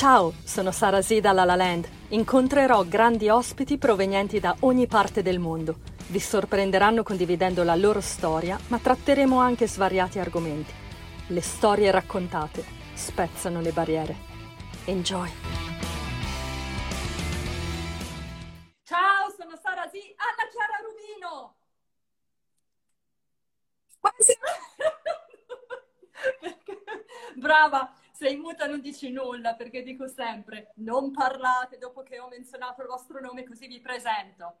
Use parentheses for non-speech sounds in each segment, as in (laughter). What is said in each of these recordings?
Ciao, sono Sara Z da La La Land. Incontrerò grandi ospiti provenienti da ogni parte del mondo. Vi sorprenderanno condividendo la loro storia, ma tratteremo anche svariati argomenti. Le storie raccontate spezzano le barriere. Enjoy! Ciao, sono Sara Z. Anna Chiara Rubino! (laughs) Brava, sei muta non dici nulla perché dico sempre non parlate dopo che ho menzionato il vostro nome così vi presento.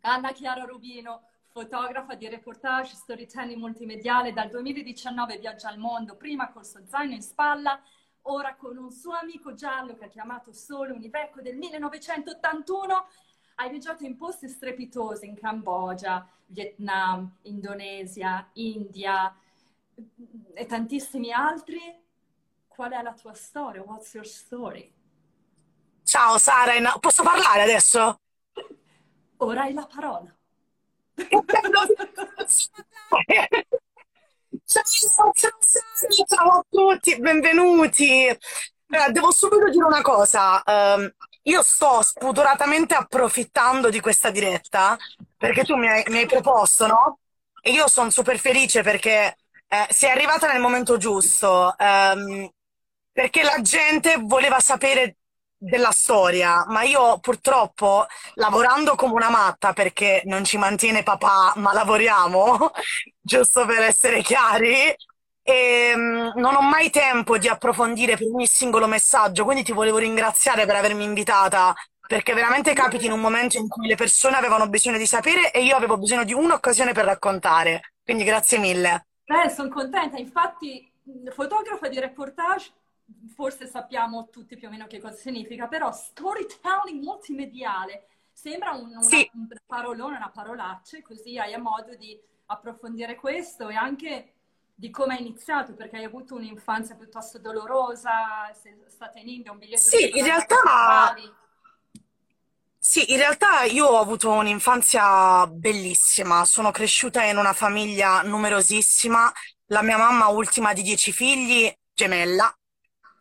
Anna Chiara Rubino, fotografa di reportage, storytelling multimediale, dal 2019 viaggia al mondo, prima col suo zaino in spalla, ora con un suo amico giallo che ha chiamato Sole Univeco del 1981. Hai viaggiato in posti strepitosi in Cambogia, Vietnam, Indonesia, India e tantissimi altri qual è la tua storia? What's your story? Ciao Sara, posso parlare adesso? (laughs) Ora hai la parola. ciao, ciao, ciao a tutti, benvenuti. devo subito dire una cosa. Um, io sto spudoratamente approfittando di questa diretta perché tu mi hai, mi hai proposto, no? E io sono super felice perché eh, sei arrivata nel momento giusto. Um, perché la gente voleva sapere della storia, ma io purtroppo lavorando come una matta perché non ci mantiene papà, ma lavoriamo, (laughs) giusto per essere chiari, e um, non ho mai tempo di approfondire per ogni singolo messaggio, quindi ti volevo ringraziare per avermi invitata, perché veramente capiti in un momento in cui le persone avevano bisogno di sapere e io avevo bisogno di un'occasione per raccontare. Quindi grazie mille. Eh, sono contenta, infatti fotografa di reportage forse sappiamo tutti più o meno che cosa significa, però storytelling multimediale sembra un, una, sì. un parolone, una parolaccia, così hai modo di approfondire questo e anche di come hai iniziato, perché hai avuto un'infanzia piuttosto dolorosa, sei stata in India, un biglietto Sì, in realtà... Sì, in realtà io ho avuto un'infanzia bellissima, sono cresciuta in una famiglia numerosissima, la mia mamma ultima di dieci figli, gemella,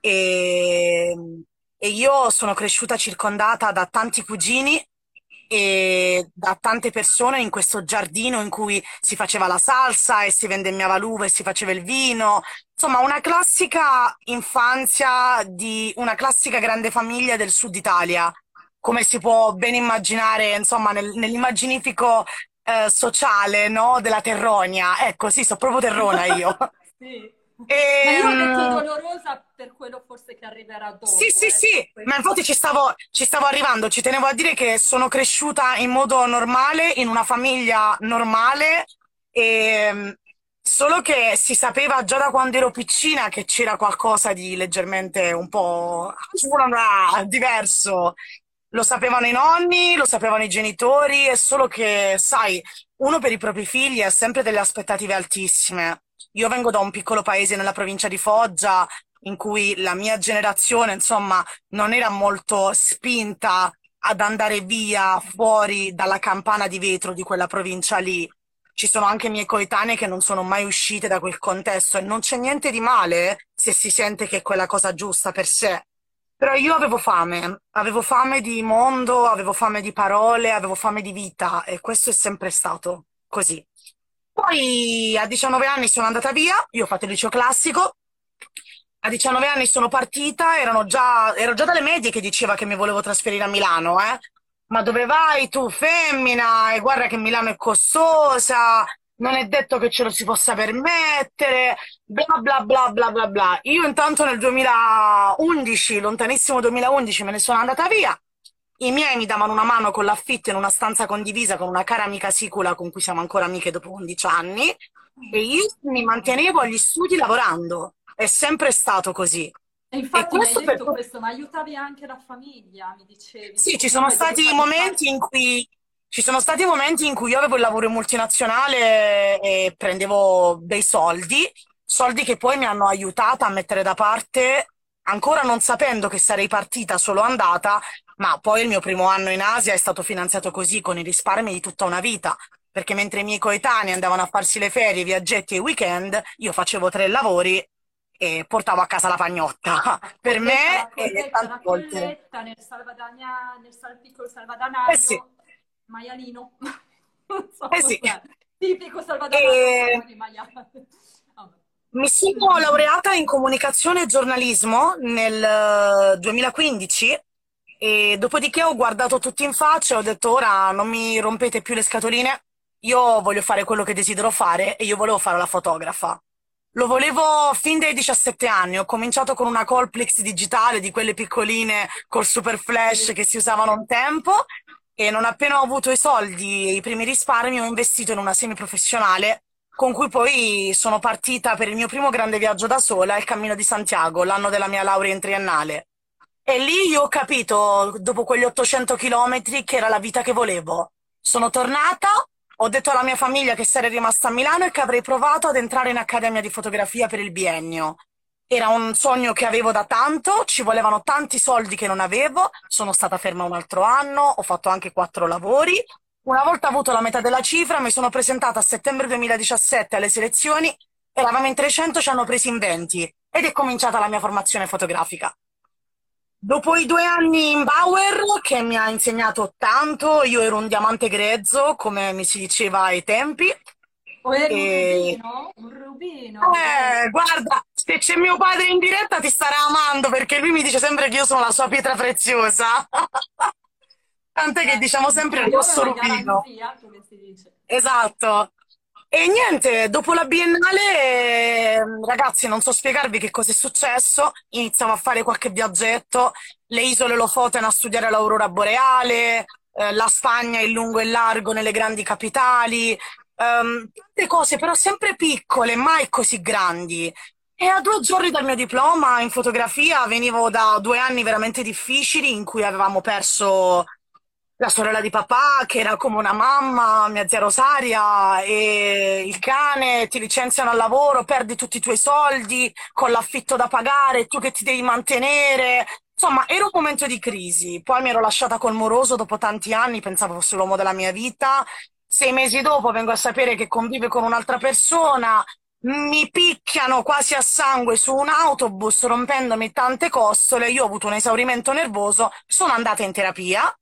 e, e io sono cresciuta circondata da tanti cugini e da tante persone in questo giardino in cui si faceva la salsa e si vendemmiava l'uva e si faceva il vino. Insomma, una classica infanzia di una classica grande famiglia del sud Italia, come si può ben immaginare, insomma, nel, nell'immaginifico eh, sociale, no? Della Terronia. Ecco, sì, sono proprio terrona (laughs) io. sì. E, Ma io ho detto ehm, dolorosa per quello forse che arriverà dopo. Sì, sì, eh, sì, ma infatti ci stavo, ci stavo arrivando, ci tenevo a dire che sono cresciuta in modo normale, in una famiglia normale, e, ehm, solo che si sapeva già da quando ero piccina che c'era qualcosa di leggermente un po' (laughs) diverso. Lo sapevano i nonni, lo sapevano i genitori, è solo che, sai, uno per i propri figli ha sempre delle aspettative altissime. Io vengo da un piccolo paese nella provincia di Foggia, in cui la mia generazione, insomma, non era molto spinta ad andare via fuori dalla campana di vetro di quella provincia lì. Ci sono anche miei coetanei che non sono mai uscite da quel contesto e non c'è niente di male se si sente che è quella cosa giusta per sé. Però io avevo fame, avevo fame di mondo, avevo fame di parole, avevo fame di vita e questo è sempre stato così. Poi a 19 anni sono andata via, io ho fatto il liceo classico, a 19 anni sono partita, già, ero già dalle medie che diceva che mi volevo trasferire a Milano, eh? Ma dove vai tu, femmina? E guarda che Milano è costosa, non è detto che ce lo si possa permettere, bla bla bla bla bla bla. Io intanto nel 2011, lontanissimo 2011, me ne sono andata via i miei mi davano una mano con l'affitto in una stanza condivisa con una cara amica sicula con cui siamo ancora amiche dopo 11 anni e io mi mantenevo agli studi lavorando. È sempre stato così. E infatti e questo mi hai detto per... questo, ma aiutavi anche la famiglia, mi dicevi. Sì, ci sono stati momenti in cui ci sono stati momenti in cui io avevo il lavoro multinazionale e prendevo dei soldi, soldi che poi mi hanno aiutata a mettere da parte ancora non sapendo che sarei partita solo andata, ma poi il mio primo anno in Asia è stato finanziato così, con i risparmi di tutta una vita, perché mentre i miei coetanei andavano a farsi le ferie, i viaggetti e i weekend, io facevo tre lavori e portavo a casa la pagnotta. (laughs) Per me è tante volte. colletta nel salvadania, nel sal- piccolo Eh sì, salvadanaio, maialino, (laughs) so eh sì. tipico salvadanaio E di maiale. Vabbè. Mi sono laureata in comunicazione e giornalismo nel eh, 2015 e dopodiché ho guardato tutti in faccia e ho detto ora non mi rompete più le scatoline, io voglio fare quello che desidero fare e io volevo fare la fotografa. Lo volevo fin dai 17 anni, ho cominciato con una Colplex digitale di quelle piccoline col super flash che si usavano un tempo e non appena ho avuto i soldi e i primi risparmi ho investito in una semiprofessionale con cui poi sono partita per il mio primo grande viaggio da sola, il Cammino di Santiago, l'anno della mia laurea in triennale. E lì io ho capito, dopo quegli 800 chilometri, che era la vita che volevo. Sono tornata, ho detto alla mia famiglia che sarei rimasta a Milano e che avrei provato ad entrare in accademia di fotografia per il biennio. Era un sogno che avevo da tanto, ci volevano tanti soldi che non avevo, sono stata ferma un altro anno, ho fatto anche quattro lavori. Una volta avuto la metà della cifra, mi sono presentata a settembre 2017 alle selezioni, eravamo in 300, ci hanno presi in 20 ed è cominciata la mia formazione fotografica. Dopo i due anni in Bauer, che mi ha insegnato tanto, io ero un diamante grezzo, come mi si diceva ai tempi, O eri un e rubino? Un rubino, eh, guarda, se c'è mio padre in diretta ti starà amando perché lui mi dice sempre che io sono la sua pietra preziosa. (laughs) Tant'è che diciamo sempre il rosso rubino. garanzia, come si dice. Esatto. E niente, dopo la biennale, ehm, ragazzi, non so spiegarvi che cosa è successo. Iniziamo a fare qualche viaggetto, le isole Lofoten a studiare l'aurora boreale, eh, la Spagna in lungo e largo nelle grandi capitali, ehm, tante cose, però sempre piccole, mai così grandi. E a due giorni dal mio diploma in fotografia venivo da due anni veramente difficili in cui avevamo perso la sorella di papà, che era come una mamma, mia zia Rosaria, e il cane, ti licenziano al lavoro, perdi tutti i tuoi soldi con l'affitto da pagare, tu che ti devi mantenere. Insomma, era un momento di crisi. Poi mi ero lasciata col moroso dopo tanti anni, pensavo fosse l'uomo della mia vita. Sei mesi dopo vengo a sapere che convive con un'altra persona, mi picchiano quasi a sangue su un autobus rompendomi tante costole. Io ho avuto un esaurimento nervoso, sono andata in terapia.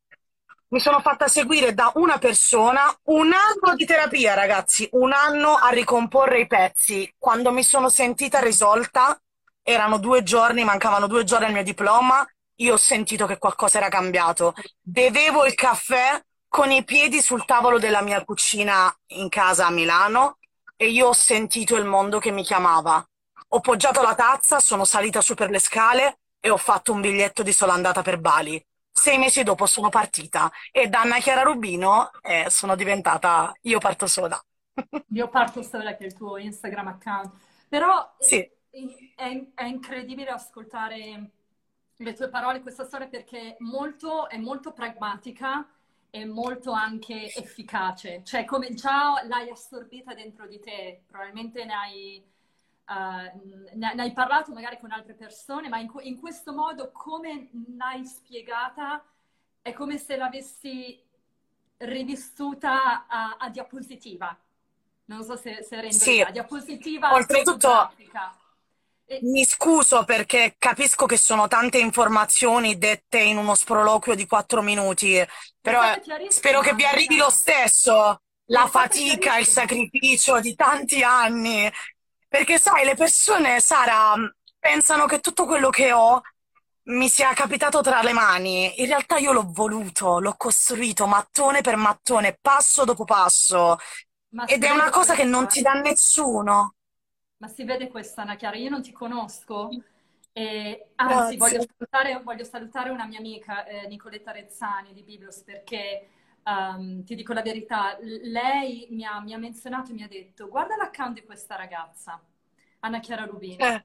Mi sono fatta seguire da una persona, un anno di terapia, ragazzi, un anno a ricomporre i pezzi. Quando mi sono sentita risolta, erano due giorni, mancavano due giorni al mio diploma, io ho sentito che qualcosa era cambiato. Bevevo il caffè con i piedi sul tavolo della mia cucina in casa a Milano e io ho sentito il mondo che mi chiamava. Ho poggiato la tazza, sono salita su per le scale e ho fatto un biglietto di sola andata per Bali. Sei mesi dopo sono partita e da Anna Chiara Rubino eh, sono diventata Io parto sola. (laughs) Io parto storia che è il tuo Instagram account, però Sì, è, è- è incredibile ascoltare le tue parole, questa storia perché molto, è molto pragmatica e molto anche efficace, cioè come già l'hai assorbita dentro di te, probabilmente ne hai, eh, ne, ne hai parlato magari con altre persone, ma in, in questo modo come l'hai spiegata è come se l'avessi rivissuta a, a diapositiva. Non so se, se rendo sì. l'idea, diapositiva Oltretutto. E, mi scuso perché capisco che sono tante informazioni dette in uno sproloquio di quattro minuti, però spero che vi arrivi lo stesso la fatica, il sacrificio di tanti anni. Perché sai, le persone, Sara, pensano che tutto quello che ho mi sia capitato tra le mani. In realtà io l'ho voluto, l'ho costruito mattone per mattone, passo dopo passo. Ma Ed è una cosa che non ti eh? dà nessuno. Ma si vede questa, Anna Chiara, io non ti conosco e anzi voglio salutare, voglio salutare una mia amica, eh, Nicoletta Rezzani di Biblos, perché ehm, ti dico la verità, lei mi ha, mi ha menzionato e mi ha detto guarda l'account di questa ragazza, Anna Chiara Rubino. Eh,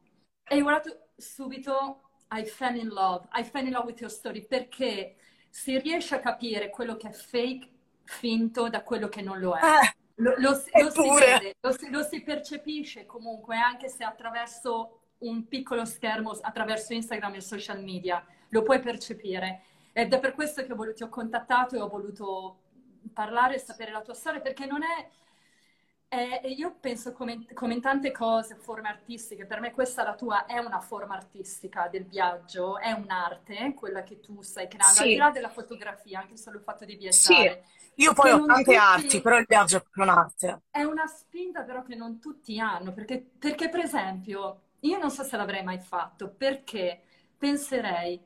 E ho guardato subito, I fell in love, I fell in love with your story, perché si riesce a capire quello che è fake, finto, da quello che non lo è. eh, Lo, lo lo si vede, si, lo si percepisce comunque, anche se attraverso un piccolo schermo, attraverso Instagram e social media, lo puoi percepire. Ed è per questo che ho voluto- ti ho contattato e ho voluto parlare e sapere la tua storia, perché non è, Eh, io penso come, come, in tante cose, forme artistiche, per me questa la tua è una forma artistica del viaggio, è un'arte, quella che tu stai creando, sì. al di là della fotografia, anche solo il fatto di viaggiare. Sì. Io poi ho tante tutti... arti, però il viaggio è un'arte. È una spinta però che non tutti hanno, perché, perché per esempio, io non so se l'avrei mai fatto, perché penserei,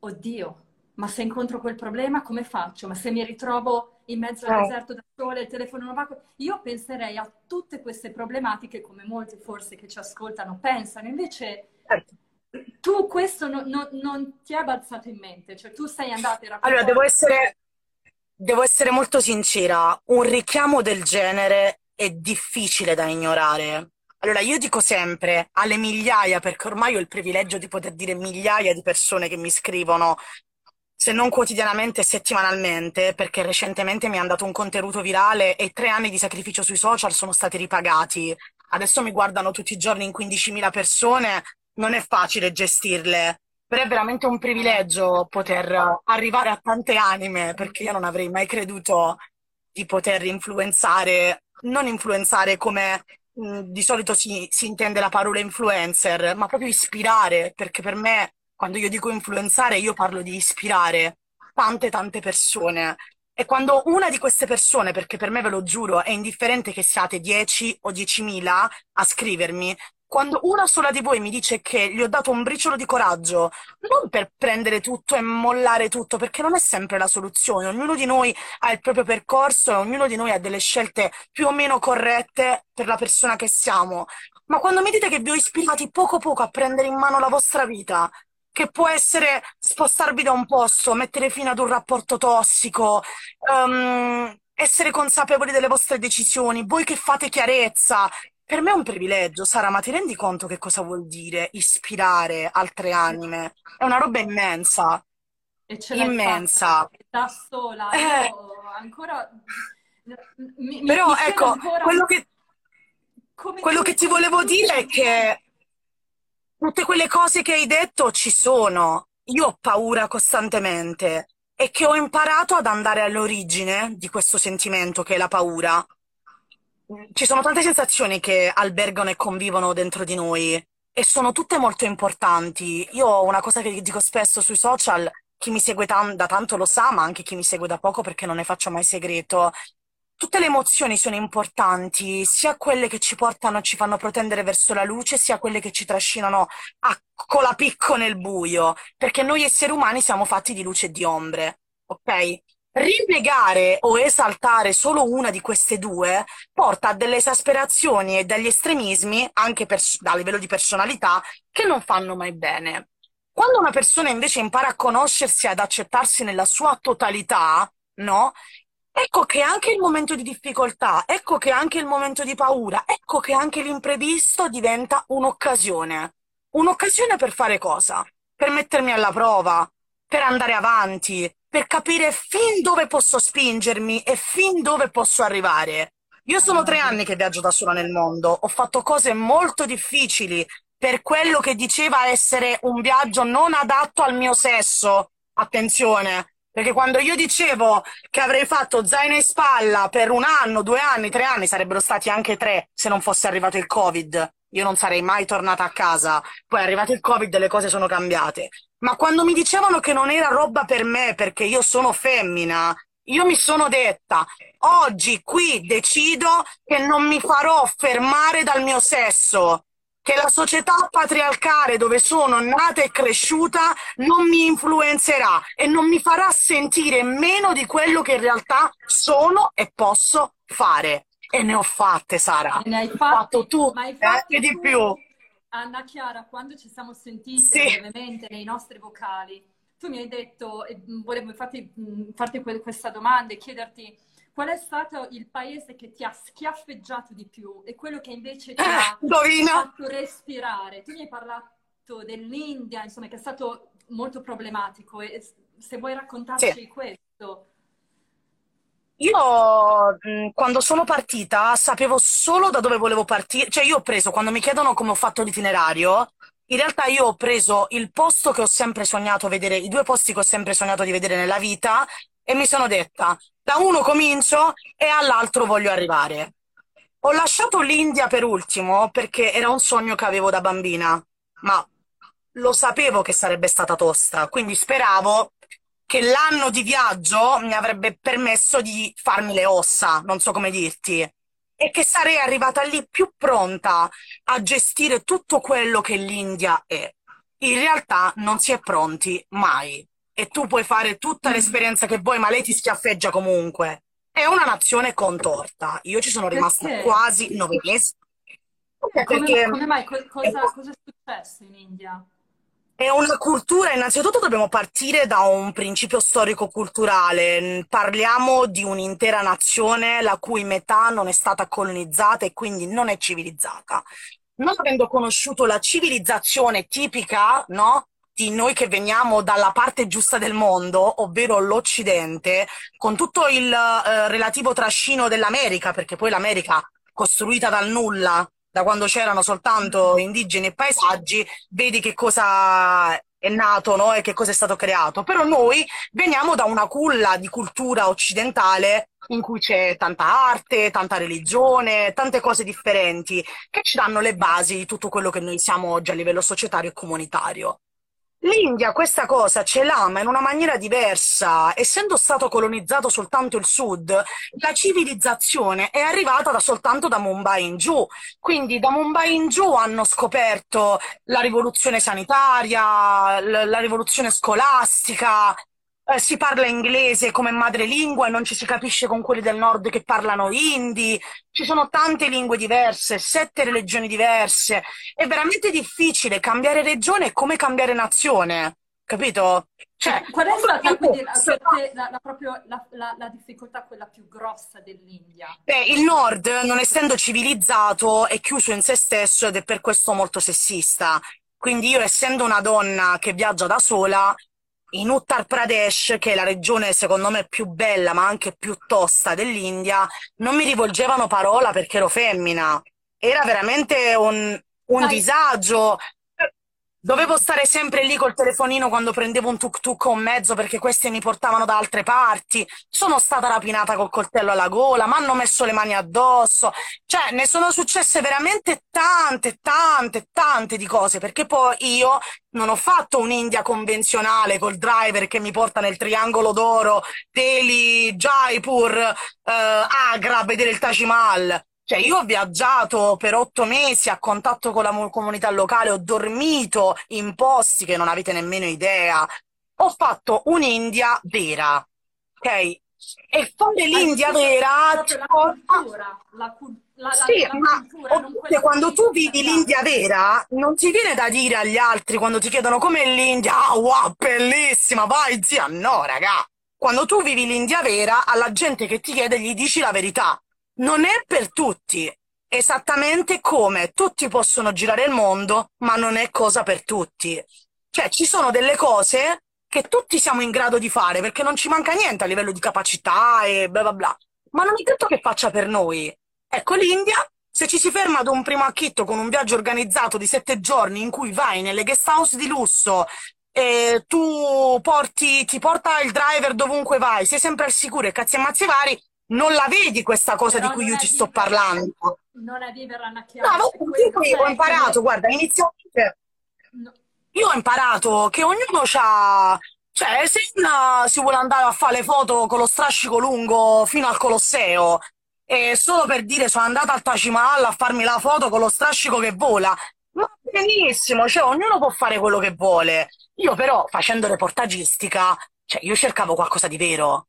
oddio, ma se incontro quel problema come faccio? Ma se mi ritrovo in mezzo al eh. deserto da sole, il telefono non va... Io penserei a tutte queste problematiche come molti forse che ci ascoltano pensano, invece certo. tu questo no, no, non ti è balzato in mente, cioè tu sei andato a Allora, devo essere, devo essere molto sincera, un richiamo del genere è difficile da ignorare. Allora, io dico sempre alle migliaia, perché ormai ho il privilegio di poter dire migliaia di persone che mi scrivono se non quotidianamente, settimanalmente, perché recentemente mi hanno dato un contenuto virale e tre anni di sacrificio sui social sono stati ripagati. Adesso mi guardano tutti i giorni in 15.000 persone, non è facile gestirle, però è veramente un privilegio poter arrivare a tante anime, perché io non avrei mai creduto di poter influenzare, non influenzare come mh, di solito si, si intende la parola influencer, ma proprio ispirare, perché per me quando io dico influenzare, io parlo di ispirare tante, tante persone. E quando una di queste persone, perché per me ve lo giuro, è indifferente che siate 10 o 10.000 a scrivermi, quando una sola di voi mi dice che gli ho dato un briciolo di coraggio, non per prendere tutto e mollare tutto, perché non è sempre la soluzione, ognuno di noi ha il proprio percorso e ognuno di noi ha delle scelte più o meno corrette per la persona che siamo. Ma quando mi dite che vi ho ispirati poco poco a prendere in mano la vostra vita, che può essere spostarvi da un posto, mettere fine ad un rapporto tossico, um, essere consapevoli delle vostre decisioni, voi che fate chiarezza. Per me è un privilegio, Sara, ma ti rendi conto che cosa vuol dire ispirare altre anime? È una roba immensa. E ce immensa. Da sola, eh. ancora... Mi, Però mi ecco, ancora... quello che, quello che ti volevo dire è che tutte quelle cose che hai detto ci sono. Io ho paura costantemente e che ho imparato ad andare all'origine di questo sentimento che è la paura. Ci sono tante sensazioni che albergano e convivono dentro di noi e sono tutte molto importanti. Io ho una cosa che dico spesso sui social, chi mi segue da tanto lo sa, ma anche chi mi segue da poco perché non ne faccio mai segreto. Tutte le emozioni sono importanti, sia quelle che ci portano ci fanno protendere verso la luce, sia quelle che ci trascinano a colapicco nel buio, perché noi esseri umani siamo fatti di luce e di ombre, ok? Ripiegare o esaltare solo una di queste due porta a delle esasperazioni e degli estremismi, anche a livello di personalità, che non fanno mai bene. Quando una persona invece impara a conoscersi e ad accettarsi nella sua totalità, no? Ecco che anche il momento di difficoltà, ecco che anche il momento di paura, ecco che anche l'imprevisto diventa un'occasione. Un'occasione per fare cosa? Per mettermi alla prova, per andare avanti, per capire fin dove posso spingermi e fin dove posso arrivare. Io sono tre anni che viaggio da sola nel mondo, ho fatto cose molto difficili per quello che diceva essere un viaggio non adatto al mio sesso. Attenzione, perché quando io dicevo che avrei fatto zaino in spalla per un anno, due anni, tre anni, sarebbero stati anche tre se non fosse arrivato il Covid. Io non sarei mai tornata a casa. Poi è arrivato il Covid e le cose sono cambiate. Ma quando mi dicevano che non era roba per me perché io sono femmina, io mi sono detta, oggi qui decido che non mi farò fermare dal mio sesso che la società patriarcale dove sono nata e cresciuta non mi influenzerà e non mi farà sentire meno di quello che in realtà sono e posso fare. E ne ho fatte, Sara. Ne hai fatti, fatto tu, ma hai fatto anche di più. Anna Chiara, quando ci siamo sentiti sì. brevemente nei nostri vocali, tu mi hai detto, e volevo infatti farti questa domanda e chiederti qual è stato il paese che ti ha schiaffeggiato di più e quello che invece ti ha eh, fatto respirare? Tu mi hai parlato dell'India, insomma, che è stato molto problematico e se vuoi raccontarci sì. questo. Io quando sono partita sapevo solo da dove volevo partire, cioè io ho preso, quando mi chiedono come ho fatto l'itinerario, in realtà io ho preso il posto che ho sempre sognato vedere, i due posti che ho sempre sognato di vedere nella vita e mi sono detta, da uno comincio e all'altro voglio arrivare. Ho lasciato l'India per ultimo perché era un sogno che avevo da bambina, ma lo sapevo che sarebbe stata tosta, quindi speravo che l'anno di viaggio mi avrebbe permesso di farmi le ossa, non so come dirti, e che sarei arrivata lì più pronta a gestire tutto quello che l'India è. In realtà non si è pronti mai e tu puoi fare tutta l'esperienza che vuoi, ma lei ti schiaffeggia comunque. È una nazione contorta. Io ci sono rimasta Perché? quasi nove mesi. Come, Perché come mai? Co- cosa, cosa è successo in India? è una cultura, innanzitutto dobbiamo partire da un principio storico-culturale. Parliamo di un'intera nazione la cui metà non è stata colonizzata e quindi non è civilizzata. Non avendo conosciuto la civilizzazione tipica, no? Di noi che veniamo dalla parte giusta del mondo, ovvero l'Occidente, con tutto il eh, relativo trascino dell'America, perché poi l'America, costruita dal nulla, da quando c'erano soltanto indigeni e paesaggi, vedi che cosa è nato, no? E che cosa è stato creato. Però noi veniamo da una culla di cultura occidentale in cui c'è tanta arte, tanta religione, tante cose differenti che ci danno le basi di tutto quello che noi siamo oggi a livello societario e comunitario. L'India questa cosa ce l'ha, ma in una maniera diversa. Essendo stato colonizzato soltanto il sud, la civilizzazione è arrivata da soltanto da Mumbai in giù. Quindi da Mumbai in giù hanno scoperto la rivoluzione sanitaria, la rivoluzione scolastica, eh, si parla inglese come madrelingua e non ci si capisce con quelli del nord che parlano hindi. Ci sono tante lingue diverse, sette religioni diverse. È veramente difficile cambiare regione è come cambiare nazione, capito? Cioè, Cioè, qual è stata quindi la, la, la- la difficoltà quella più grossa dell'India? Beh, il nord, non essendo civilizzato, è chiuso in se stesso ed è per questo molto sessista. Quindi io, essendo una donna che viaggia da sola, in Uttar Pradesh, che è la regione secondo me più bella ma anche più tosta dell'India, non mi rivolgevano parola perché ero femmina. Era veramente un, un disagio. Dovevo stare sempre lì col telefonino quando prendevo un tuk-tuk o un mezzo perché questi mi portavano da altre parti. Sono stata rapinata col coltello alla gola, mi hanno messo le mani addosso. Cioè, ne sono successe veramente tante, tante, tante di cose perché poi io non ho fatto un'India convenzionale col driver che mi porta nel triangolo d'oro, Delhi, Jaipur, eh, Agra a vedere il Taj Mahal. Cioè, io ho viaggiato per otto mesi a contatto con la comunità locale, ho dormito in posti che non avete nemmeno idea. Ho fatto un'India vera, ok? E fare l'India vera la cultura, la, cul- la- sì, la ma cultura, ovviamente quando tu politica vivi di l'India vera, non ti viene da dire agli altri quando ti chiedono com'è l'India, ah, wow, bellissima, vai zia, no, raga. Quando tu vivi l'India vera, alla gente che ti chiede gli dici la verità. Non è per tutti, esattamente come tutti possono girare il mondo, ma non è cosa per tutti. Cioè, ci sono delle cose che tutti siamo in grado di fare perché non ci manca niente a livello di capacità e bla bla bla, ma non è detto che faccia per noi. Ecco, l'India, se ci si ferma ad un primo acchitto con un viaggio organizzato di sette giorni in cui vai nelle guest house di lusso e tu porti, ti porta il driver dovunque vai, sei sempre al sicuro e cazzi e mazzi vari, non la vedi questa cosa di Però cui non io ci sto parlando. non è vivere a No, Chiara, no, poi ho imparato, guarda, inizialmente no, io ho imparato che ognuno c'ha, cioè se una si vuole andare a fare le foto con lo strascico lungo fino al Colosseo e solo per dire sono andata al Taj Mahal a farmi la foto con lo strascico che vola, va benissimo, cioè ognuno può fare quello che vuole. Io però facendo reportagistica, cioè io cercavo qualcosa di vero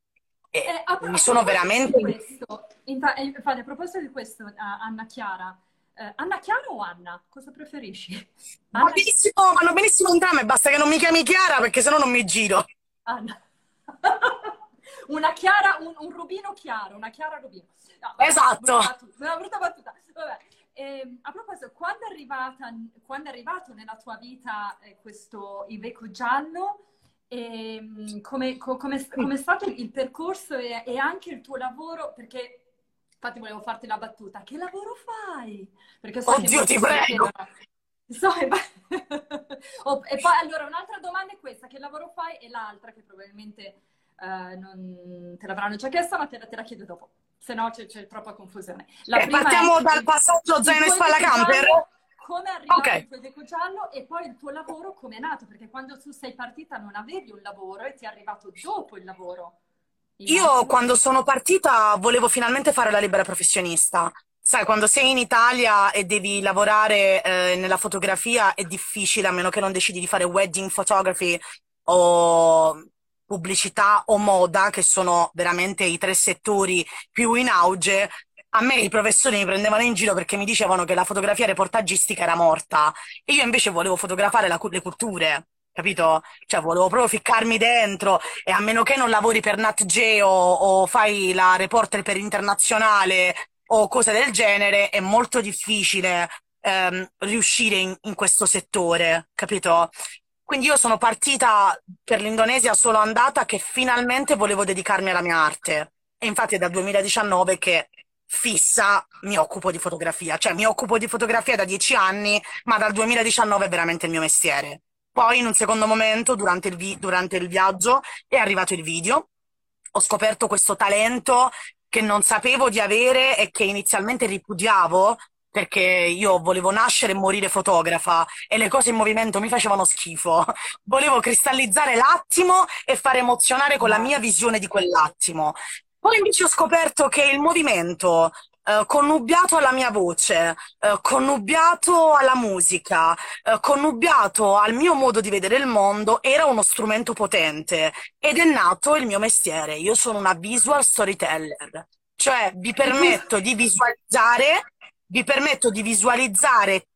Eh, e a, mi a sono veramente... questo, eh, infatti, a proposito di questo, eh, Anna Chiara, eh, Anna Chiara o Anna? Cosa preferisci? Va Anna, benissimo, vanno benissimo entrambe, basta che non mi chiami Chiara perché sennò non mi giro. Anna. (laughs) Una chiara, un, un rubino chiaro, una chiara rubino. No, vabbè, Esatto. brutta battuta, una brutta battuta. Vabbè. Ehm, a proposito, quando è arrivata, quando è arrivato nella tua vita eh, questo Iveco giallo, come, co- come, come è stato il percorso e, e anche il tuo lavoro? Perché infatti volevo farti la battuta, che lavoro fai? Perché so Oddio, ti prego. So, e poi- (laughs) Oh, e poi allora un'altra domanda è questa, che lavoro fai? E l'altra che probabilmente eh, non te l'avranno già chiesta, ma te la, te la chiedo dopo. se no c'è, c'è troppa confusione. La eh, partiamo dal passaggio zaino e spalla camper? Come arrivato okay. il tuo deco giallo e poi il tuo lavoro come è nato, perché quando tu sei partita non avevi un lavoro e ti è arrivato dopo il lavoro. Io quando sono partita volevo finalmente fare la libera professionista. Sai, quando sei in Italia e devi lavorare eh, nella fotografia è difficile, a meno che non decidi di fare wedding photography o pubblicità o moda, che sono veramente i tre settori più in auge, a me i professori mi prendevano in giro perché mi dicevano che la fotografia reportagistica era morta e io invece volevo fotografare la, le culture, capito? Cioè volevo proprio ficcarmi dentro e a meno che non lavori per Nat Geo o fai la reporter per internazionale o cose del genere, è molto difficile ehm, riuscire in, in questo settore, capito? Quindi io sono partita per l'Indonesia solo andata che finalmente volevo dedicarmi alla mia arte. E infatti è dal 2019 che fissa mi occupo di fotografia, cioè mi occupo di fotografia da dieci anni, ma dal 2019 è veramente il mio mestiere. Poi in un secondo momento, durante il, vi- durante il viaggio, è arrivato il video, ho scoperto questo talento che non sapevo di avere e che inizialmente ripudiavo perché io volevo nascere e morire fotografa e le cose in movimento mi facevano schifo. Volevo cristallizzare l'attimo e far emozionare con la mia visione di quell'attimo. Poi invece ho scoperto che il movimento, eh, connubiato alla mia voce, eh, connubiato alla musica, eh, connubiato al mio modo di vedere il mondo, era uno strumento potente ed è nato il mio mestiere. Io sono una visual storyteller, cioè vi permetto di visualizzare, vi permetto di visualizzare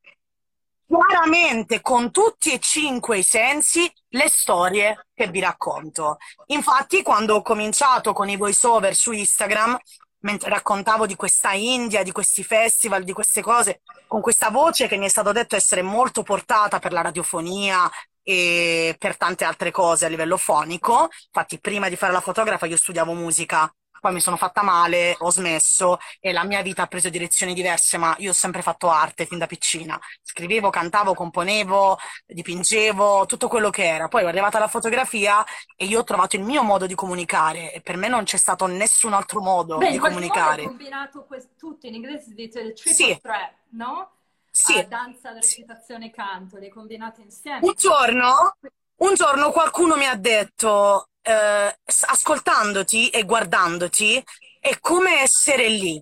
chiaramente con tutti e cinque i sensi le storie che vi racconto. Infatti, quando ho cominciato con i voice over su Instagram, mentre raccontavo di questa India, di questi festival, di queste cose, con questa voce che mi è stato detto essere molto portata per la radiofonia e per tante altre cose a livello fonico. Infatti, prima di fare la fotografa io studiavo musica poi mi sono fatta male, ho smesso e la mia vita ha preso direzioni diverse, ma io ho sempre fatto arte fin da piccina. Scrivevo, cantavo, componevo, dipingevo, tutto quello che era. Poi è arrivata la fotografia e io ho trovato il mio modo di comunicare e per me non c'è stato nessun altro modo Beh, di comunicare. Hai combinato questo, tutto in inglese si dice il triple sì. threat, no? Sì. Uh, danza, recitazione, canto, le combinate insieme. Un giorno, un giorno qualcuno mi ha detto eh, ascoltandoti e guardandoti è come essere lì,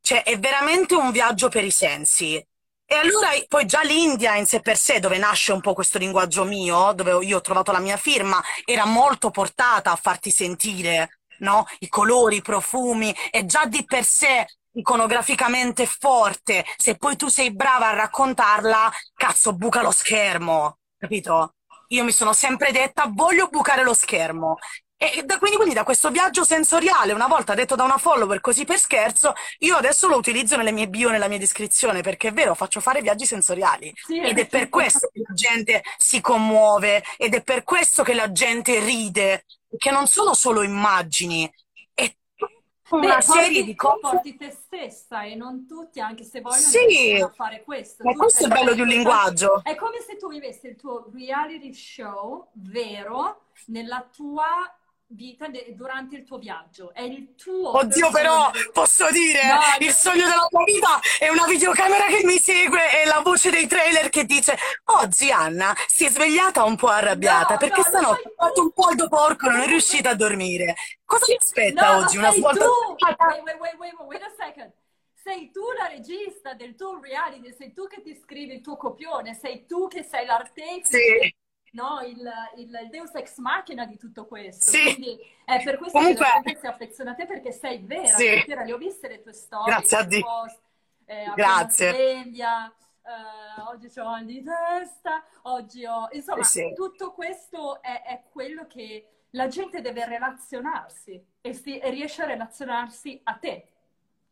cioè è veramente un viaggio per i sensi. E allora poi già l'India in sé per sé, dove nasce un po' questo linguaggio mio, dove io ho trovato la mia firma, era molto portata a farti sentire no? i colori, i profumi, e già di per sé iconograficamente forte. Se poi tu sei brava a raccontarla, cazzo, buca lo schermo, capito? Io mi sono sempre detta voglio bucare lo schermo. E da, quindi, quindi, da questo viaggio sensoriale, una volta detto da una follower così per scherzo, io adesso lo utilizzo nelle mie bio, nella mia descrizione, perché è vero, faccio fare viaggi sensoriali. Sì, ed è per questo che la gente si commuove, ed è per questo che la gente ride, che non sono solo immagini, Beh, serie porti, di cose. porti te stessa e non tutti, anche se vogliono sì. fare questo. Ma questo è bello di un linguaggio. È come se tu vivessi il tuo reality show vero nella tua vita de- durante il tuo viaggio. È il tuo. Oddio, però posso dire: no, il sogno della tua vita è una videocamera che mi segue e la voce dei trailer che dice: Oggi Anna si è svegliata un po' arrabbiata no, perché no, stanotte ha fatto un poldo porco, non è riuscita a dormire. Cosa ti aspetta oggi? Una svolta. Wait, wait, wait, wait, wait a second sei tu la regista del tuo reality, sei tu che ti scrivi il tuo copione, sei tu che sei l'artefice sì no, il, il, Deus ex machina di tutto questo. Sì. Quindi è per questo Comunque... che la si affeziona a te perché sei vera, sì. Vera, le ho viste le tue storie. Grazie a Dio. Post, eh, Grazie. Sveglia, eh, oggi ho mal di testa, oggi ho... Insomma, sì. tutto questo è, è, quello che la gente deve relazionarsi e, si, e riesce a relazionarsi a te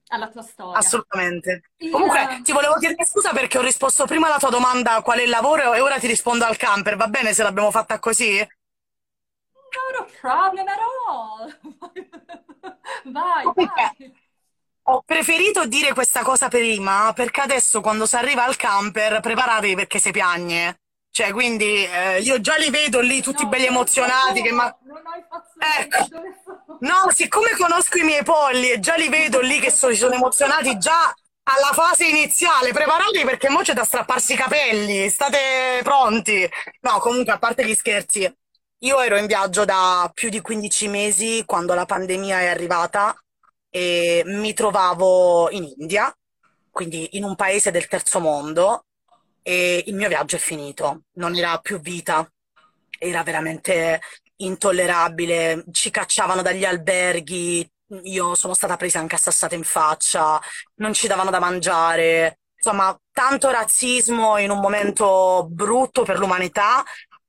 alla tua storia. Assolutamente. Il... Comunque ti volevo chiedere scusa perché ho risposto prima alla tua domanda qual è il lavoro e ora ti rispondo al camper. Va bene se l'abbiamo fatta così? No problem at all. (laughs) vai, vai. Ho preferito dire questa cosa prima perché adesso quando si arriva al camper preparatevi perché si piagne. Cioè, quindi eh, io già li vedo lì tutti no, belli emozionati. Che ma... Non ho i fazzoletti, ecco. No, siccome conosco i miei polli e già li vedo lì che so- sono emozionati già alla fase iniziale, preparatevi perché mo c'è da strapparsi i capelli, state pronti? No, comunque, a parte gli scherzi, io ero in viaggio da più di 15 mesi quando la pandemia è arrivata e mi trovavo in India, quindi in un paese del terzo mondo, e il mio viaggio è finito, non era più vita, era veramente intollerabile, ci cacciavano dagli alberghi, io sono stata presa anche assassata in faccia, non ci davano da mangiare, insomma, tanto razzismo in un momento brutto per l'umanità,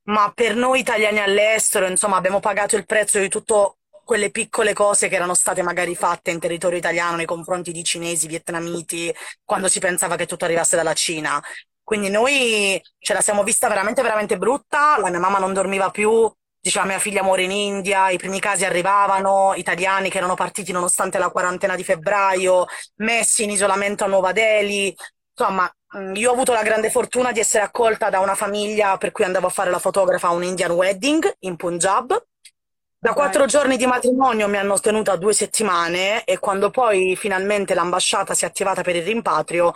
ma per noi italiani all'estero, insomma, abbiamo pagato il prezzo di tutte quelle piccole cose che erano state magari fatte in territorio italiano nei confronti di cinesi, vietnamiti, quando si pensava che tutto arrivasse dalla Cina. Quindi noi ce la siamo vista veramente, veramente brutta, la mia mamma non dormiva più, diceva mia figlia muore in India, i primi casi arrivavano, italiani che erano partiti nonostante la quarantena di febbraio, messi in isolamento a Nuova Delhi. Insomma, mm, io ho avuto la grande fortuna di essere accolta da una famiglia per cui andavo a fare la fotografa a un Indian wedding in Punjab. Da quattro giorni di matrimonio mi hanno tenuta due settimane e quando poi finalmente l'ambasciata si è attivata per il rimpatrio,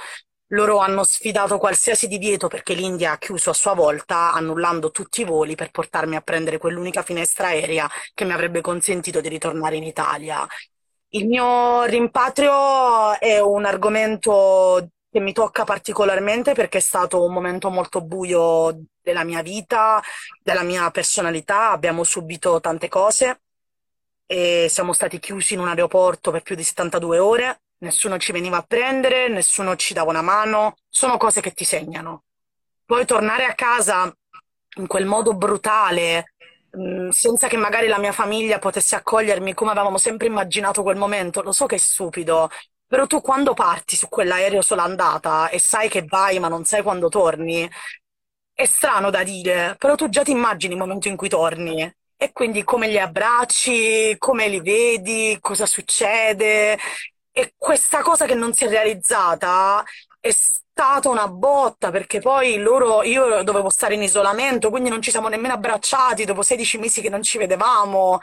loro hanno sfidato qualsiasi divieto perché l'India ha chiuso a sua volta, annullando tutti i voli per portarmi a prendere quell'unica finestra aerea che mi avrebbe consentito di ritornare in Italia. Il mio rimpatrio è un argomento che mi tocca particolarmente perché è stato un momento molto buio della mia vita, della mia personalità. Abbiamo subito tante cose e siamo stati chiusi in un aeroporto per più di 72 ore nessuno ci veniva a prendere, nessuno ci dava una mano, sono cose che ti segnano. Poi tornare a casa in quel modo brutale, mm, senza che magari la mia famiglia potesse accogliermi come avevamo sempre immaginato quel momento, lo so che è stupido, però tu quando parti su quell'aereo sola andata e sai che vai ma non sai quando torni, è strano da dire, però tu già ti immagini il momento in cui torni. E quindi come li abbracci, come li vedi, cosa succede. E questa cosa che non si è realizzata è stata una botta perché poi loro, io dovevo stare in isolamento, quindi non ci siamo nemmeno abbracciati dopo 16 mesi che non ci vedevamo.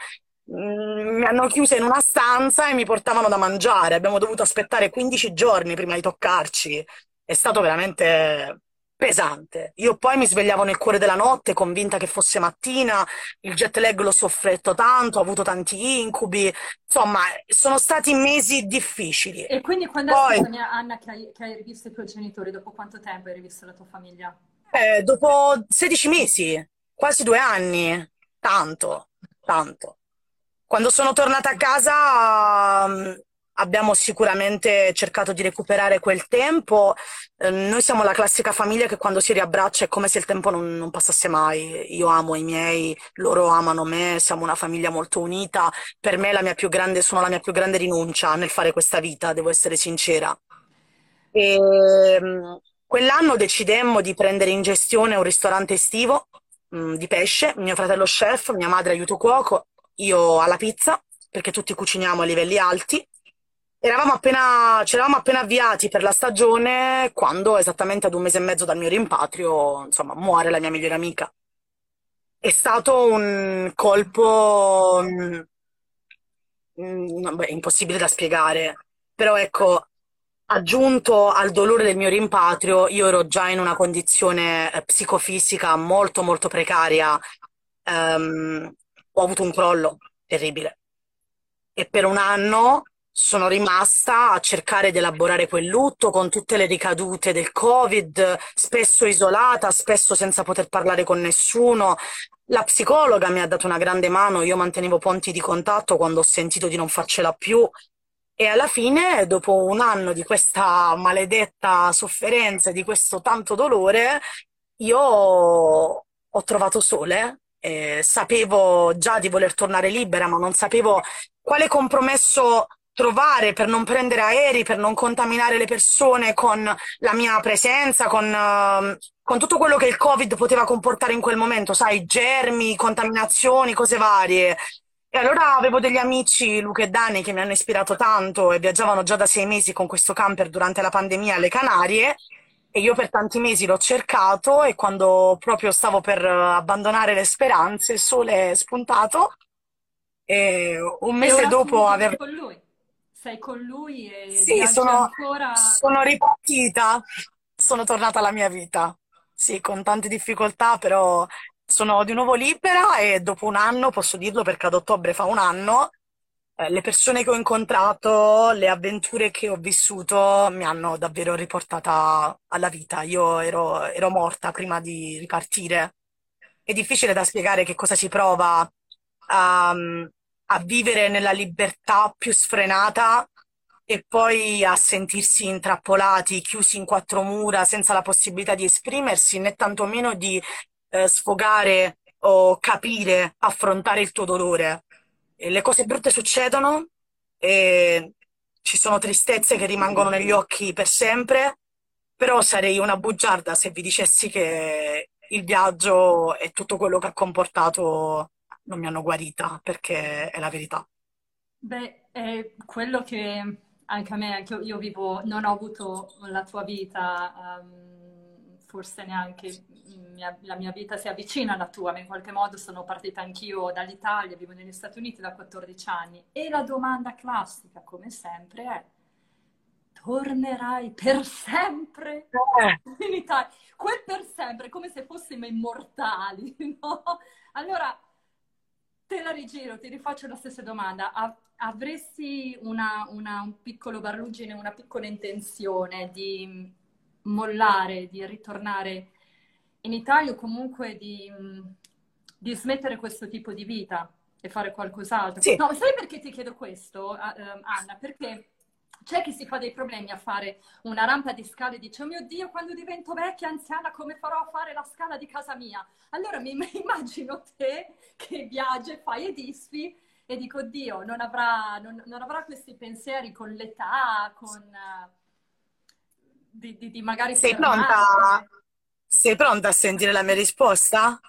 Mm, mi hanno chiusa in una stanza e mi portavano da mangiare. Abbiamo dovuto aspettare 15 giorni prima di toccarci. È stato veramente pesante. Io poi mi svegliavo nel cuore della notte convinta che fosse mattina, il jet lag l'ho soffretto tanto, ho avuto tanti incubi, insomma, sono stati mesi difficili. E quindi quando poi... è stata Anna che hai, che hai, rivisto i tuoi genitori? Dopo quanto tempo hai rivisto la tua famiglia? Eh, dopo 16 mesi, quasi due anni, tanto, tanto. Quando sono tornata a casa abbiamo sicuramente cercato di recuperare quel tempo. Eh, noi siamo la classica famiglia che quando si riabbraccia è come se il tempo non, non, passasse mai. Io amo i miei, loro amano me, siamo una famiglia molto unita. Per me la mia più grande, sono la mia più grande rinuncia nel fare questa vita, devo essere sincera. E, ehm, quell'anno decidemmo di prendere in gestione un ristorante estivo mh, mm, di pesce, mio fratello chef, mia madre aiuto cuoco, io alla pizza, perché tutti cuciniamo a livelli alti Eravamo appena, ci eravamo appena avviati per la stagione quando, esattamente ad un mese e mezzo dal mio rimpatrio, insomma, muore la mia migliore amica. È stato un colpo mh, mm, mm, beh, impossibile da spiegare, però ecco, aggiunto al dolore del mio rimpatrio, io ero già in una condizione eh, psicofisica molto molto precaria, um, ho avuto un crollo terribile. E per un anno sono rimasta a cercare di elaborare quel lutto con tutte le ricadute del Covid, spesso isolata, spesso senza poter parlare con nessuno. La psicologa mi ha dato una grande mano, io mantenevo ponti di contatto quando ho sentito di non farcela più e alla fine, dopo un anno di questa maledetta sofferenza, di questo tanto dolore, io ho trovato sole. Eh, sapevo già di voler tornare libera, ma non sapevo quale compromesso trovare per non prendere aerei, per non contaminare le persone con la mia presenza, con, uh, con tutto quello che il Covid poteva comportare in quel momento, sai, germi, contaminazioni, cose varie. E allora avevo degli amici, Luca e Dani, che mi hanno ispirato tanto e viaggiavano già da sei mesi con questo camper durante la pandemia alle Canarie. E io per tanti mesi l'ho cercato e quando proprio stavo per abbandonare le speranze, il sole è spuntato e un E mese tu dopo aver... Sei con lui e Sì, sono, ancora. sono ripartita, sono tornata alla mia vita. Sì, con tante difficoltà, però sono di nuovo libera e dopo un anno, posso dirlo perché ad ottobre fa un anno, eh, le persone che ho incontrato, le avventure che ho vissuto mi hanno davvero riportata alla vita. Io ero, ero morta prima di ripartire. È difficile da spiegare che cosa si prova a, a vivere nella libertà più sfrenata e poi a sentirsi intrappolati, chiusi in quattro mura, senza la possibilità di esprimersi, né tantomeno di eh, sfogare o capire, affrontare il tuo dolore. E le cose brutte succedono e ci sono tristezze che rimangono negli occhi per sempre, però sarei una bugiarda se vi dicessi che il viaggio e tutto quello che ha comportato non mi hanno guarita, perché è la verità. Beh, è quello che anche a me, anche io vivo, non ho avuto la tua vita, ehm, forse neanche mia- la mia vita si avvicina alla tua, ma in qualche modo sono partita anch'io dall'Italia, vivo negli Stati Uniti da 14 anni e la domanda classica, come sempre, è: tornerai per sempre Eh, in Italia? Quel per sempre, come se fossimo immortali, (laughs) no? Allora, te la rigiro, ti rifaccio la stessa domanda. Avresti una, una- un piccolo barluggine, una piccola intenzione di mollare, di ritornare in Italia o comunque di, di smettere questo tipo di vita e fare qualcos'altro? sì, No, sai perché ti chiedo questo, ehm, Anna? Perché c'è chi si fa dei problemi a fare una rampa di scale e dice: Oh mio Dio, quando divento vecchia, anziana, come farò a fare la scala di casa mia? Allora mi (laughs) immagino te che viaggi, e fai e disfi e dico: Dio, non avrà, non, non avrà questi pensieri con l'età, con di, di- di magari sei pronta? fermarsi. Sei pronta a sentire la mia risposta?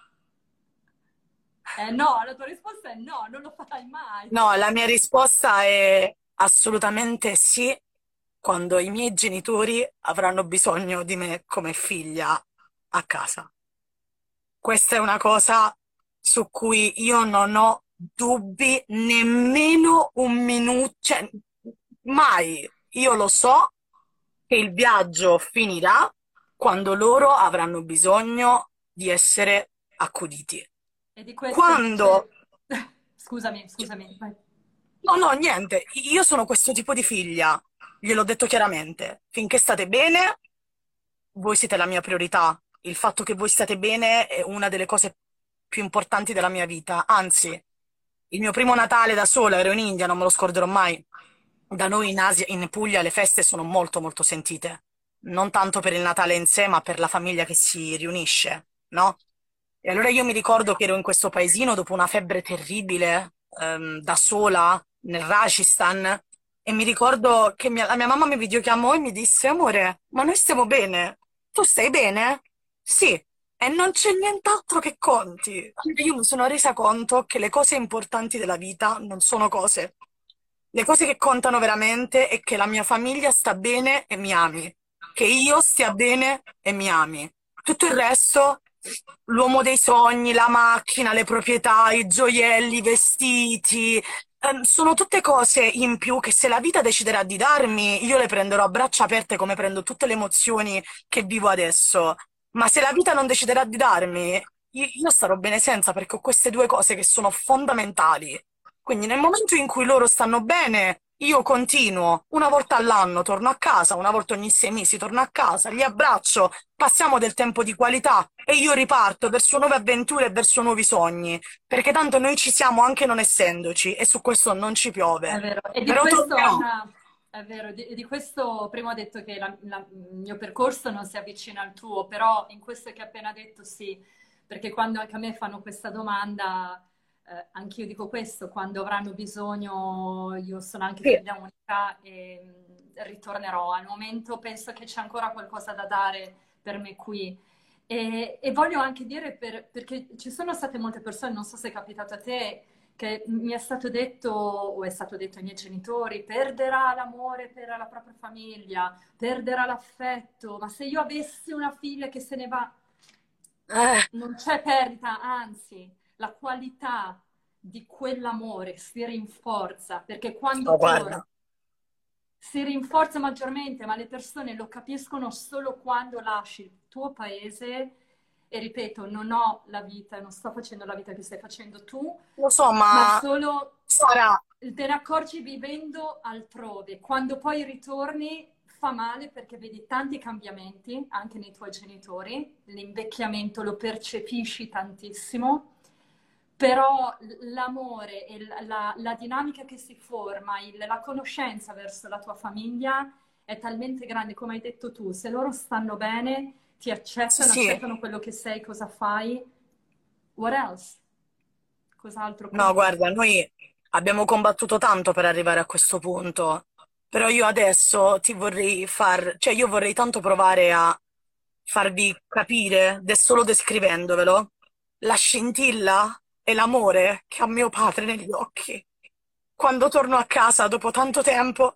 Eh no, la tua risposta è no, non lo farai mai. No, la mia risposta è assolutamente sì, quando i miei genitori avranno bisogno di me come figlia a casa. Questa è una cosa su cui io non ho dubbi nemmeno un minuto, cioè mai. Io lo so che il viaggio finirà quando loro avranno bisogno di essere accuditi. E di questo Quando... (laughs) Scusami, scusami. vai. No, no, niente, io sono questo tipo di figlia, gliel'ho detto chiaramente. Finché state bene, voi siete la mia priorità. Il fatto che voi state bene è una delle cose più importanti della mia vita. Anzi, il mio primo Natale da sola, ero in India, non me lo scorderò mai. Da noi in Asia, in Puglia, le feste sono molto molto sentite. Non tanto per il Natale in sé, ma per la famiglia che si riunisce, no? E allora io mi ricordo che ero in questo paesino dopo una febbre terribile, ehm, da sola, nel Rajasthan, e mi ricordo che mia- la mia mamma mi videochiamò e mi disse, Amore, ma noi stiamo bene? Tu stai bene? Sì, e non c'è nient'altro che conti. Io mi sono resa conto che le cose importanti della vita non sono cose. Le cose che contano veramente è che la mia famiglia sta bene e mi ami, che io stia bene e mi ami. Tutto il resto, l'uomo dei sogni, la macchina, le proprietà, i gioielli, i vestiti, ehm, sono tutte cose in più che se la vita deciderà di darmi, io le prenderò a braccia aperte come prendo tutte le emozioni che vivo adesso. Ma se la vita non deciderà di darmi, io, io starò bene senza perché ho queste due cose che sono fondamentali. Quindi nel momento in cui loro stanno bene, io continuo, una volta all'anno torno a casa, una volta ogni sei mesi torno a casa, li abbraccio, passiamo del tempo di qualità e io riparto verso nuove avventure e verso nuovi sogni, perché tanto noi ci siamo anche non essendoci e su questo non ci È piove. vero, e di Però questo, torniamo. Anna, è vero, di, di questo prima ho detto che la- la- il mio percorso non si avvicina al tuo, però in questo che hai appena detto sì, perché quando anche a me fanno questa domanda, eh, anch'io dico questo, quando avranno bisogno, io sono anche Sì. figlia unica e mh, ritornerò. Al momento penso che c'è ancora qualcosa da dare per me qui. E, e voglio anche dire, per- perché ci sono state molte persone, non so se è capitato a te, che mi è stato detto, o è stato detto ai miei genitori, perderà l'amore per la propria famiglia, perderà l'affetto, ma se io avessi una figlia che se ne va, Eh, non c'è perdita, anzi, la qualità di quell'amore si rinforza, perché quando Oh, torna si rinforza maggiormente, ma le persone lo capiscono solo quando lasci il tuo paese e ripeto, non ho la vita, non sto facendo la vita che stai facendo tu, Lo so, ma ma solo Sara, te ne accorgi vivendo altrove. Quando poi ritorni fa male perché vedi tanti cambiamenti anche nei tuoi genitori, l'invecchiamento lo percepisci tantissimo, però l'amore e la, la- dinamica che si forma, il- la conoscenza verso la tua famiglia è talmente grande, come hai detto tu, se loro stanno bene, ti accettano, sì. accettano quello che sei, cosa fai, what else? Cos'altro No, puoi guarda, noi abbiamo combattuto tanto per arrivare a questo punto, però io adesso ti vorrei far, cioè io vorrei tanto provare a farvi capire, de- solo descrivendovelo, la scintilla e l'amore che ha mio padre negli occhi quando torno a casa dopo tanto tempo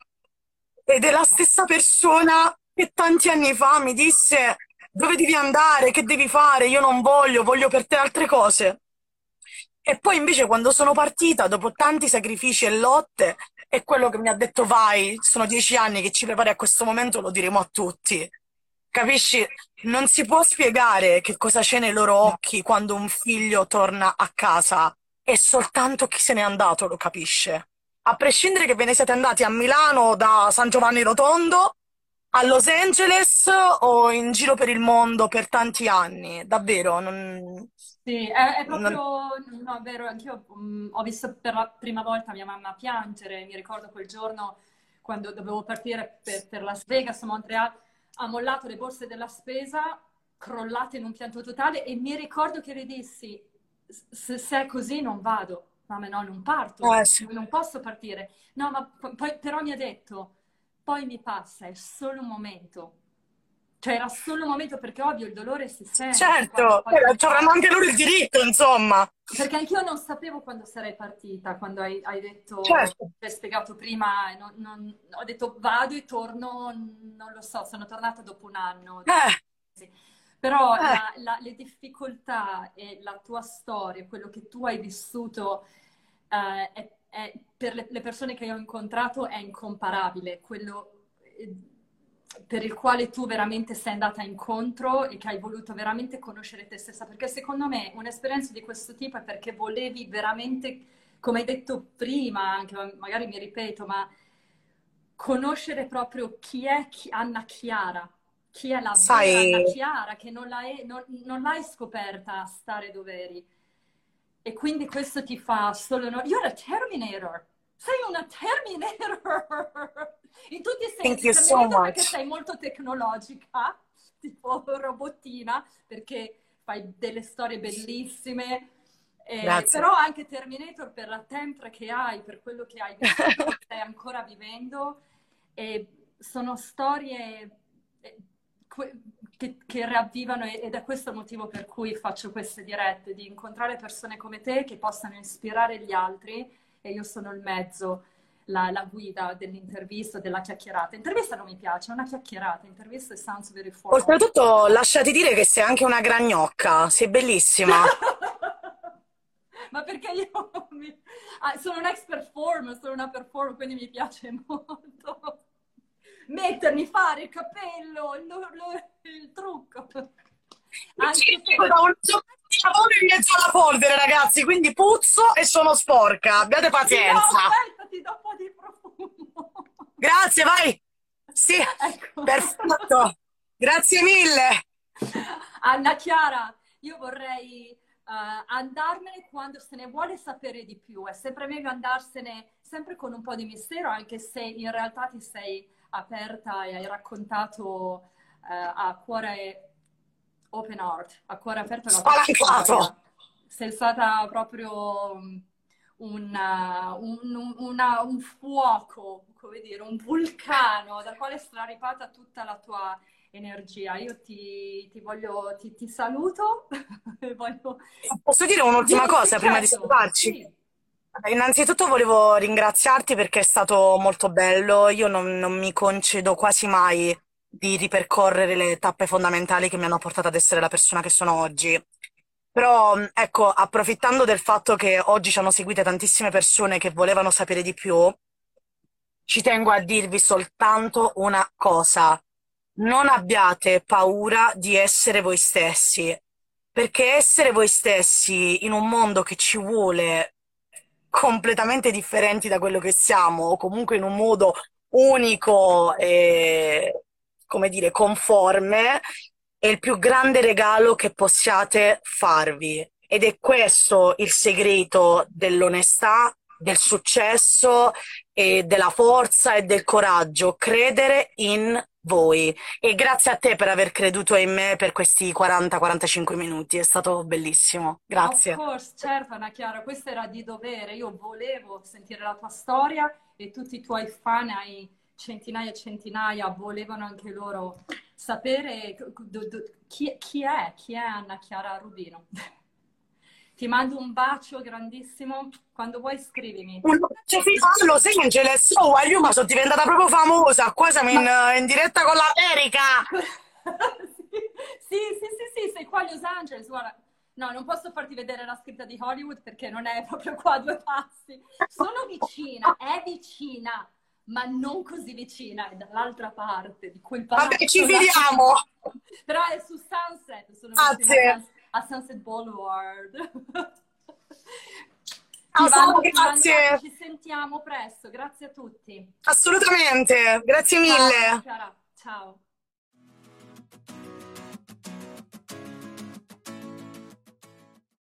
ed è la stessa persona che tanti anni fa mi disse dove devi andare, che devi fare, io non voglio, voglio per te altre cose. E poi invece quando sono partita, dopo tanti sacrifici e lotte, è quello che mi ha detto vai, sono dieci anni che ci prepari a questo momento, lo diremo a tutti. Capisci? Non si può spiegare che cosa c'è nei loro occhi quando un figlio torna a casa e soltanto chi se n'è andato lo capisce. A prescindere che ve ne siete andati a Milano da San Giovanni Rotondo, a Los Angeles o in giro per il mondo per tanti anni, davvero, non, Sì, è, è non- proprio, no, è vero, anch'io mm, ho visto per la prima volta mia mamma piangere, mi ricordo quel giorno quando dovevo partire per, per Las Vegas Montreal, ha mollato le borse della spesa, crollate in un pianto totale e mi ricordo che le dissi, se, se è così non vado, mamma no, non parto, Eh sì. non posso partire. No, ma poi, però mi ha detto, poi mi passa, è solo un momento. Cioè era solo un momento perché ovvio il dolore si sente Certo, poi anche loro il diritto, insomma. Perché anch'io non sapevo quando sarei partita, quando hai, hai detto, Certo. hai spiegato prima, non- non- ho detto vado e torno, non lo so, sono tornata dopo un anno. Eh. Però eh, la- la- le difficoltà e la tua storia, quello che tu hai vissuto, eh, è- è- per le, le persone che ho incontrato è incomparabile. Quello eh, per il quale tu veramente sei andata incontro e che hai voluto veramente conoscere te stessa. Perché secondo me un'esperienza di questo tipo è perché volevi veramente, come hai detto prima, anche magari mi ripeto, ma conoscere proprio chi è chi- Anna Chiara, chi è la vera Anna sai, Chiara, che non l'hai, non, non l'hai scoperta a stare dove eri. E quindi questo ti fa solo... No... You're a Terminator! Sei una Terminator! In tutti i thank sensi, you so perché sei molto tecnologica, (laughs) tipo robottina, perché fai delle storie bellissime, eh, però anche Terminator per la tempra che hai, per quello che hai vissuto, (laughs) che stai ancora vivendo, e sono storie eh, che, che riavvivano e- ed è questo il motivo per cui faccio queste dirette, di incontrare persone come te che possano ispirare gli altri e io sono il mezzo, la, la guida dell'intervista, della chiacchierata. Intervista non mi piace, è una chiacchierata, intervista sounds very formal. Oltretutto, lasciati dire che sei anche una gran gnocca, sei bellissima. (laughs) Ma perché io (laughs) mi- ah, sono un ex performer, sono una performer, quindi mi piace molto mettermi, fare il capello, il, lo- il trucco. Anche se... da un lavoro in mezzo alla polvere, ragazzi, quindi puzzo e sono sporca. Abbiate pazienza. aspetta, ti do un po' di profumo. Grazie, vai. Sì, Ecco. perfetto. Grazie mille. Anna Chiara, io vorrei eh, andarmene quando se ne vuole sapere di più. È sempre meglio andarsene sempre con un po' di mistero, anche se in realtà ti sei aperta e hai raccontato eh, a cuore open heart, a cuore aperto Spalancato. Sei stata proprio mm, una- un, un- una- un fuoco, come dire, un vulcano dal quale è straripata tutta la tua energia. Io ti, ti voglio, ti, ti saluto (laughs) voglio... Posso dire un'ultima Dimmi, cosa prima di certo, salutarci? sì. Innanzitutto volevo ringraziarti perché è stato molto bello. Io non, non mi concedo quasi mai di ripercorrere le tappe fondamentali che mi hanno portato ad essere la persona che sono oggi. Però, ecco, approfittando del fatto che oggi ci hanno seguite tantissime persone che volevano sapere di più, ci tengo a dirvi soltanto una cosa. Non abbiate paura di essere voi stessi, perché essere voi stessi in un mondo che ci vuole completamente differenti da quello che siamo, o comunque in un modo unico e, come dire, conforme, è il più grande regalo che possiate farvi. Ed è questo il segreto dell'onestà, del successo e della forza e del coraggio, credere in voi. E grazie a te per aver creduto in me per questi 40-45 minuti, è stato bellissimo. Grazie. Of course, certo Anna Chiara, questo era di dovere. Io volevo sentire la tua storia e tutti i tuoi fan, hai centinaia e centinaia, volevano anche loro sapere chi, chi è, chi è Anna Chiara Rubino. (laughs) Ti mando un bacio grandissimo. Quando vuoi scrivimi. Un bacio fino a Los Angeles. Oh, io ma sono diventata proprio famosa. Qua siamo in, ma... in diretta con l'America. (laughs) sì, sì, sì, sì, sei qua a Los Angeles. Guarda, no, non posso farti vedere la scritta di Hollywood perché non è proprio qua a due passi. Sono vicina, è vicina, ma non così vicina, è dall'altra parte di quel palazzo. Vabbè, ci vediamo! (laughs) Però è su Sunset, sono ah, sì. a Sunset Boulevard. Ah, (laughs) grazie. Ivano, ci sentiamo presto, grazie a tutti. Assolutamente, grazie mille. Ciao. Ciao.